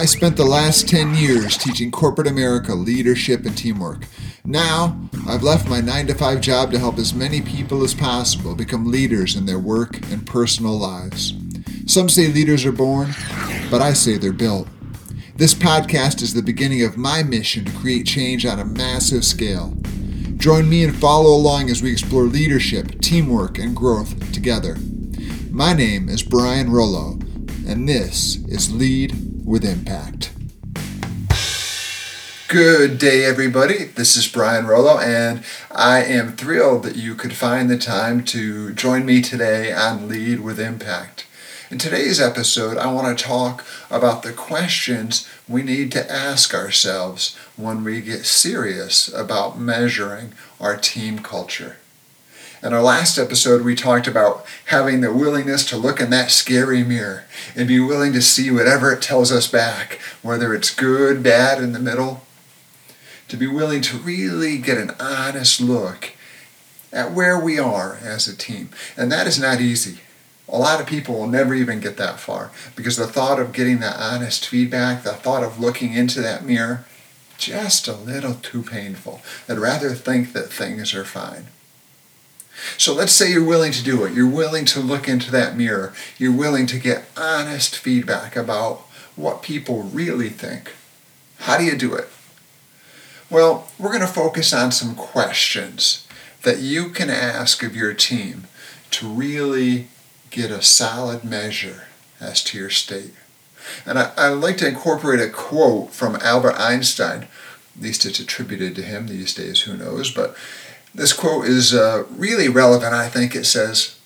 I spent the last 10 years teaching corporate America leadership and teamwork. Now, I've left my 9 to 5 job to help as many people as possible become leaders in their work and personal lives. Some say leaders are born, but I say they're built. This podcast is the beginning of my mission to create change on a massive scale. Join me and follow along as we explore leadership, teamwork, and growth together. My name is Brian Rollo, and this is Lead with impact. Good day, everybody. This is Brian Rollo, and I am thrilled that you could find the time to join me today on Lead with Impact. In today's episode, I want to talk about the questions we need to ask ourselves when we get serious about measuring our team culture. In our last episode, we talked about having the willingness to look in that scary mirror and be willing to see whatever it tells us back, whether it's good, bad, in the middle. To be willing to really get an honest look at where we are as a team. And that is not easy. A lot of people will never even get that far because the thought of getting that honest feedback, the thought of looking into that mirror, just a little too painful. I'd rather think that things are fine. So let's say you're willing to do it. You're willing to look into that mirror. You're willing to get honest feedback about what people really think. How do you do it? Well, we're going to focus on some questions that you can ask of your team to really get a solid measure as to your state. And I, I like to incorporate a quote from Albert Einstein. At least it's attributed to him these days, who knows? But this quote is uh, really relevant. I think it says,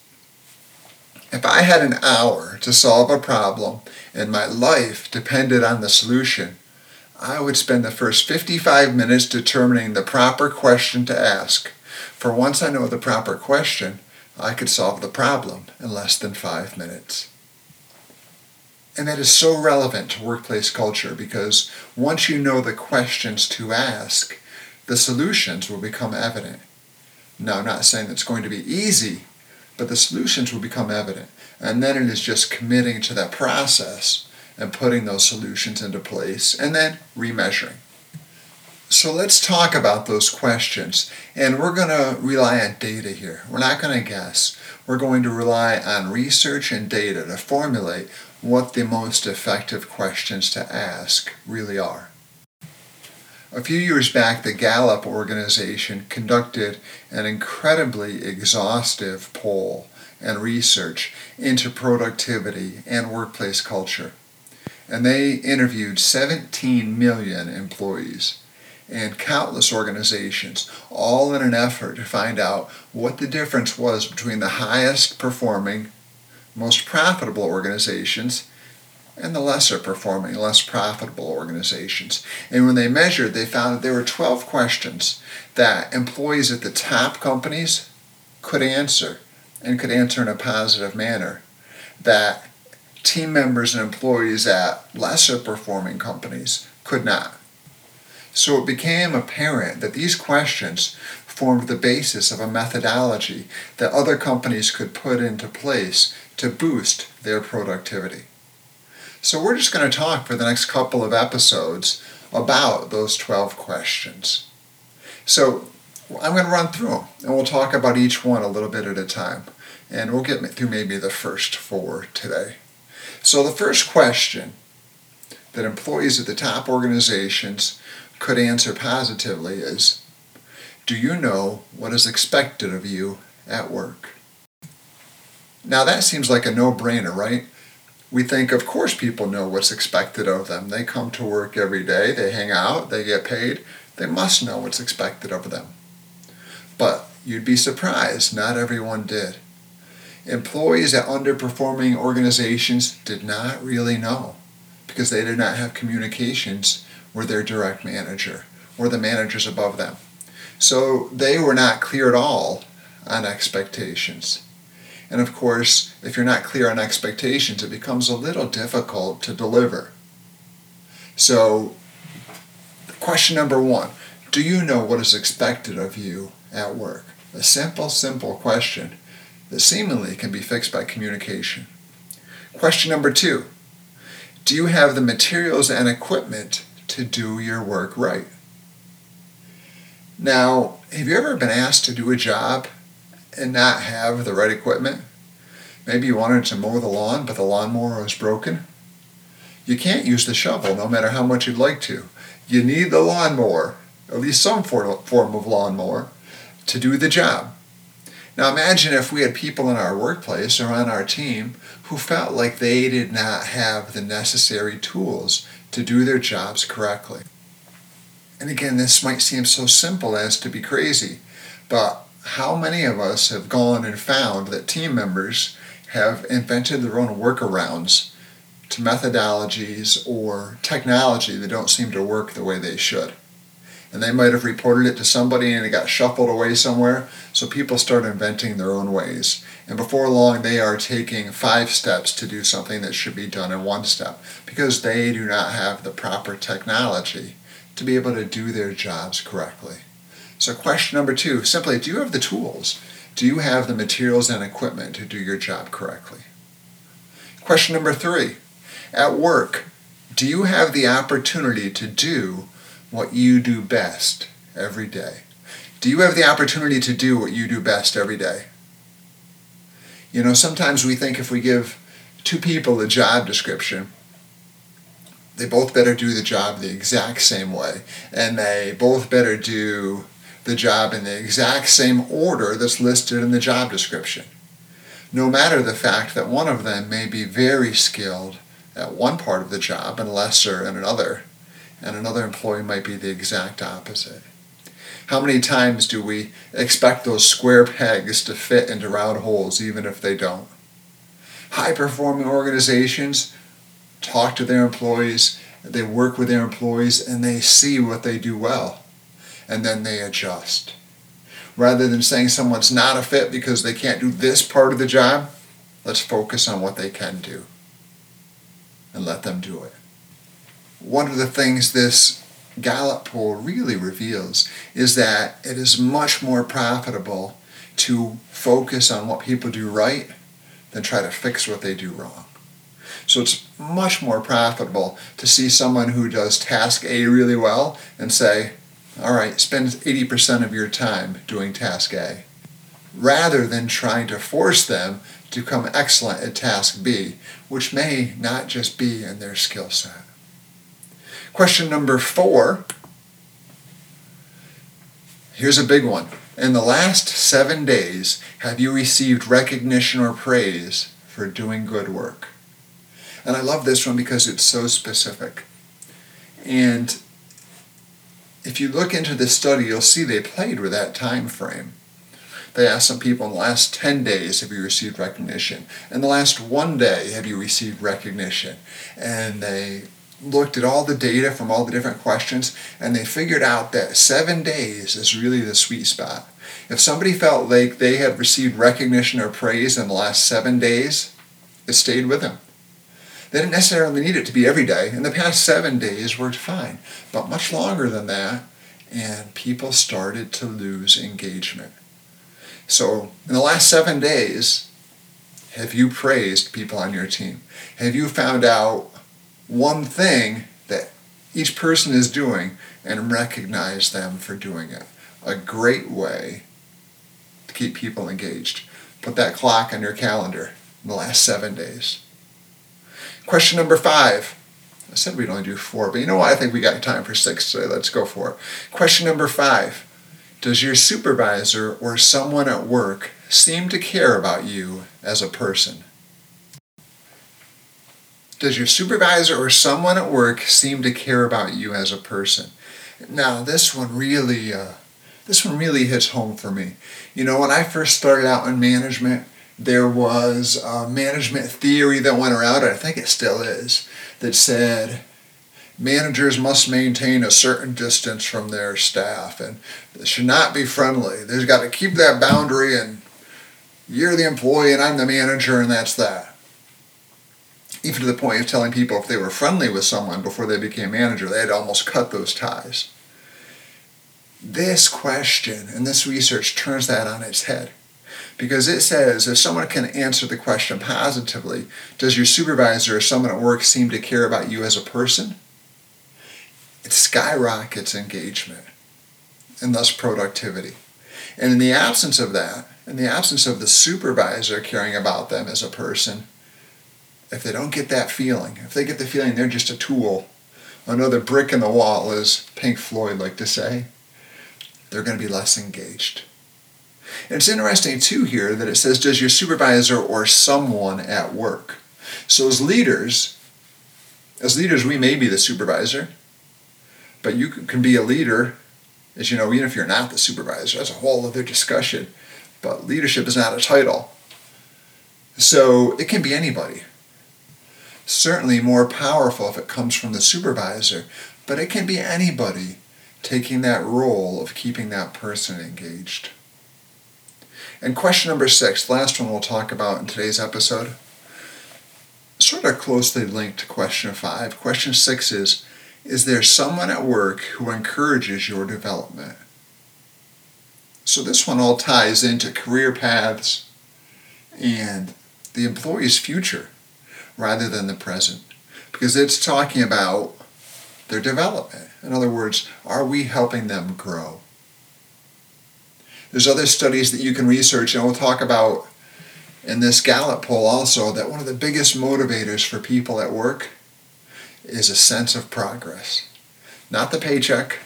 If I had an hour to solve a problem and my life depended on the solution, I would spend the first 55 minutes determining the proper question to ask. For once I know the proper question, I could solve the problem in less than five minutes. And that is so relevant to workplace culture because once you know the questions to ask, the solutions will become evident. Now, I'm not saying it's going to be easy, but the solutions will become evident. And then it is just committing to that process and putting those solutions into place and then remeasuring. So let's talk about those questions. And we're going to rely on data here. We're not going to guess. We're going to rely on research and data to formulate what the most effective questions to ask really are. A few years back, the Gallup organization conducted an incredibly exhaustive poll and research into productivity and workplace culture. And they interviewed 17 million employees and countless organizations, all in an effort to find out what the difference was between the highest performing, most profitable organizations and the lesser performing, less profitable organizations. And when they measured, they found that there were 12 questions that employees at the top companies could answer and could answer in a positive manner that team members and employees at lesser performing companies could not. So it became apparent that these questions formed the basis of a methodology that other companies could put into place to boost their productivity. So we're just going to talk for the next couple of episodes about those 12 questions. So I'm going to run through them and we'll talk about each one a little bit at a time. And we'll get through maybe the first four today. So the first question that employees at the top organizations could answer positively is Do you know what is expected of you at work? Now that seems like a no brainer, right? We think, of course, people know what's expected of them. They come to work every day, they hang out, they get paid. They must know what's expected of them. But you'd be surprised, not everyone did. Employees at underperforming organizations did not really know because they did not have communications with their direct manager or the managers above them. So they were not clear at all on expectations. And of course, if you're not clear on expectations, it becomes a little difficult to deliver. So, question number one Do you know what is expected of you at work? A simple, simple question that seemingly can be fixed by communication. Question number two Do you have the materials and equipment to do your work right? Now, have you ever been asked to do a job and not have the right equipment? Maybe you wanted to mow the lawn, but the lawnmower was broken. You can't use the shovel no matter how much you'd like to. You need the lawnmower, at least some form of lawnmower, to do the job. Now imagine if we had people in our workplace or on our team who felt like they did not have the necessary tools to do their jobs correctly. And again, this might seem so simple as to be crazy, but how many of us have gone and found that team members have invented their own workarounds to methodologies or technology that don't seem to work the way they should? and they might have reported it to somebody and it got shuffled away somewhere. So people start inventing their own ways. And before long, they are taking five steps to do something that should be done in one step because they do not have the proper technology to be able to do their jobs correctly. So, question number two simply do you have the tools? Do you have the materials and equipment to do your job correctly? Question number three at work, do you have the opportunity to do what you do best every day? Do you have the opportunity to do what you do best every day? You know, sometimes we think if we give two people a job description, they both better do the job the exact same way, and they both better do the job in the exact same order that's listed in the job description. No matter the fact that one of them may be very skilled at one part of the job and lesser in another, and another employee might be the exact opposite. How many times do we expect those square pegs to fit into round holes even if they don't? High performing organizations talk to their employees, they work with their employees, and they see what they do well, and then they adjust. Rather than saying someone's not a fit because they can't do this part of the job, let's focus on what they can do and let them do it one of the things this Gallup poll really reveals is that it is much more profitable to focus on what people do right than try to fix what they do wrong. So it's much more profitable to see someone who does task A really well and say, all right, spend 80% of your time doing task A, rather than trying to force them to become excellent at task B, which may not just be in their skill set. Question number four. Here's a big one. In the last seven days, have you received recognition or praise for doing good work? And I love this one because it's so specific. And if you look into this study, you'll see they played with that time frame. They asked some people in the last 10 days, have you received recognition? In the last one day, have you received recognition? And they looked at all the data from all the different questions and they figured out that seven days is really the sweet spot. If somebody felt like they had received recognition or praise in the last seven days, it stayed with them. They didn't necessarily need it to be every day. In the past seven days worked fine, but much longer than that, and people started to lose engagement. So, in the last seven days, have you praised people on your team? Have you found out one thing that each person is doing and recognize them for doing it. A great way to keep people engaged. Put that clock on your calendar in the last seven days. Question number five. I said we'd only do four, but you know what? I think we got time for six, today. let's go for it. Question number five Does your supervisor or someone at work seem to care about you as a person? Does your supervisor or someone at work seem to care about you as a person? Now, this one really, uh, this one really hits home for me. You know, when I first started out in management, there was a management theory that went around, I think it still is, that said managers must maintain a certain distance from their staff and they should not be friendly. They've got to keep that boundary, and you're the employee and I'm the manager, and that's that even to the point of telling people if they were friendly with someone before they became manager, they had almost cut those ties. This question and this research turns that on its head because it says if someone can answer the question positively, does your supervisor or someone at work seem to care about you as a person? It skyrockets engagement and thus productivity. And in the absence of that, in the absence of the supervisor caring about them as a person, if they don't get that feeling, if they get the feeling they're just a tool, another brick in the wall, as Pink Floyd like to say, they're going to be less engaged. And it's interesting too here that it says, does your supervisor or someone at work? So as leaders, as leaders, we may be the supervisor, but you can be a leader, as you know, even if you're not the supervisor. That's a whole other discussion. But leadership is not a title. So it can be anybody. Certainly more powerful if it comes from the supervisor, but it can be anybody taking that role of keeping that person engaged. And question number six, last one we'll talk about in today's episode, sort of closely linked to question five. Question six is Is there someone at work who encourages your development? So this one all ties into career paths and the employee's future rather than the present because it's talking about their development. In other words, are we helping them grow? There's other studies that you can research, and we'll talk about in this Gallup poll also that one of the biggest motivators for people at work is a sense of progress. Not the paycheck,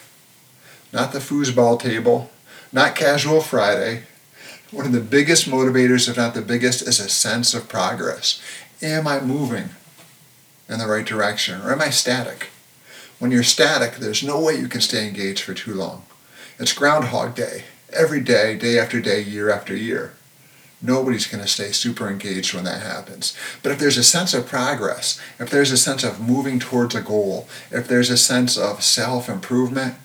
not the foosball table, not casual Friday. One of the biggest motivators, if not the biggest, is a sense of progress. Am I moving in the right direction or am I static? When you're static, there's no way you can stay engaged for too long. It's Groundhog Day every day, day after day, year after year. Nobody's going to stay super engaged when that happens. But if there's a sense of progress, if there's a sense of moving towards a goal, if there's a sense of self improvement,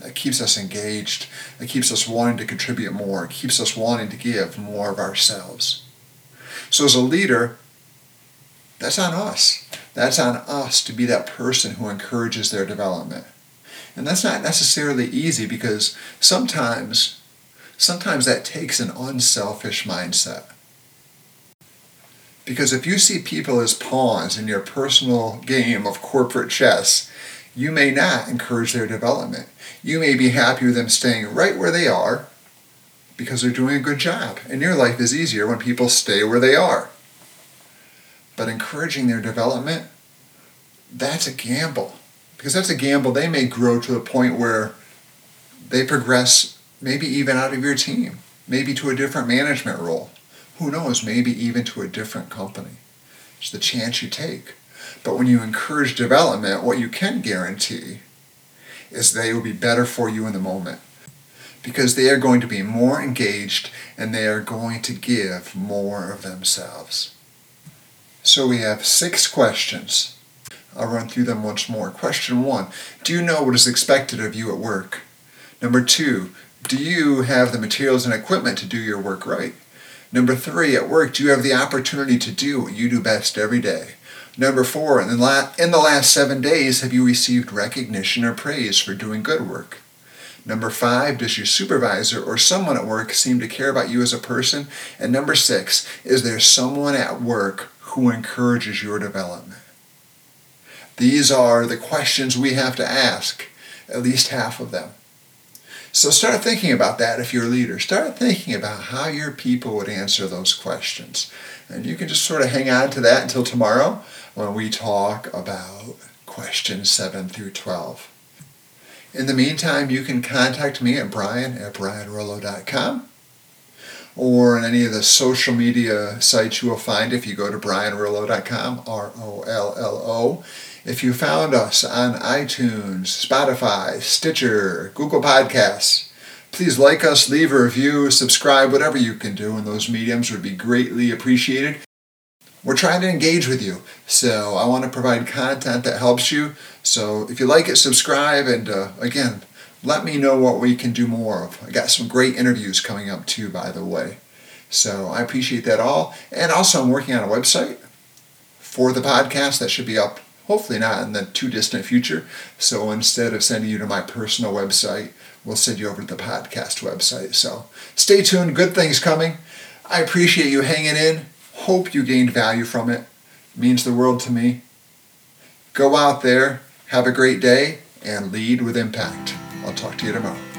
that keeps us engaged, that keeps us wanting to contribute more, it keeps us wanting to give more of ourselves. So, as a leader, that's on us. That's on us to be that person who encourages their development. And that's not necessarily easy because sometimes sometimes that takes an unselfish mindset. Because if you see people as pawns in your personal game of corporate chess, you may not encourage their development. You may be happy with them staying right where they are because they're doing a good job. And your life is easier when people stay where they are. But encouraging their development, that's a gamble. Because that's a gamble. They may grow to the point where they progress maybe even out of your team, maybe to a different management role. Who knows, maybe even to a different company. It's the chance you take. But when you encourage development, what you can guarantee is they will be better for you in the moment because they are going to be more engaged and they are going to give more of themselves. So we have six questions. I'll run through them once more. Question one Do you know what is expected of you at work? Number two, do you have the materials and equipment to do your work right? Number three, at work, do you have the opportunity to do what you do best every day? Number four, in the, in the last seven days, have you received recognition or praise for doing good work? Number five, does your supervisor or someone at work seem to care about you as a person? And number six, is there someone at work who encourages your development? These are the questions we have to ask, at least half of them. So start thinking about that if you're a leader. Start thinking about how your people would answer those questions. And you can just sort of hang on to that until tomorrow when we talk about questions 7 through 12. In the meantime, you can contact me at brian at brianrollo.com or in any of the social media sites you will find if you go to brianrollo.com, R O L L O. If you found us on iTunes, Spotify, Stitcher, Google Podcasts, please like us, leave a review, subscribe, whatever you can do in those mediums would be greatly appreciated. We're trying to engage with you, so I want to provide content that helps you. So if you like it, subscribe, and uh, again, let me know what we can do more of. I got some great interviews coming up too, by the way. So I appreciate that all. And also, I'm working on a website for the podcast that should be up hopefully not in the too distant future. So instead of sending you to my personal website, we'll send you over to the podcast website. So stay tuned, good things coming. I appreciate you hanging in. Hope you gained value from it. it means the world to me. Go out there, have a great day, and lead with impact. I'll talk to you tomorrow.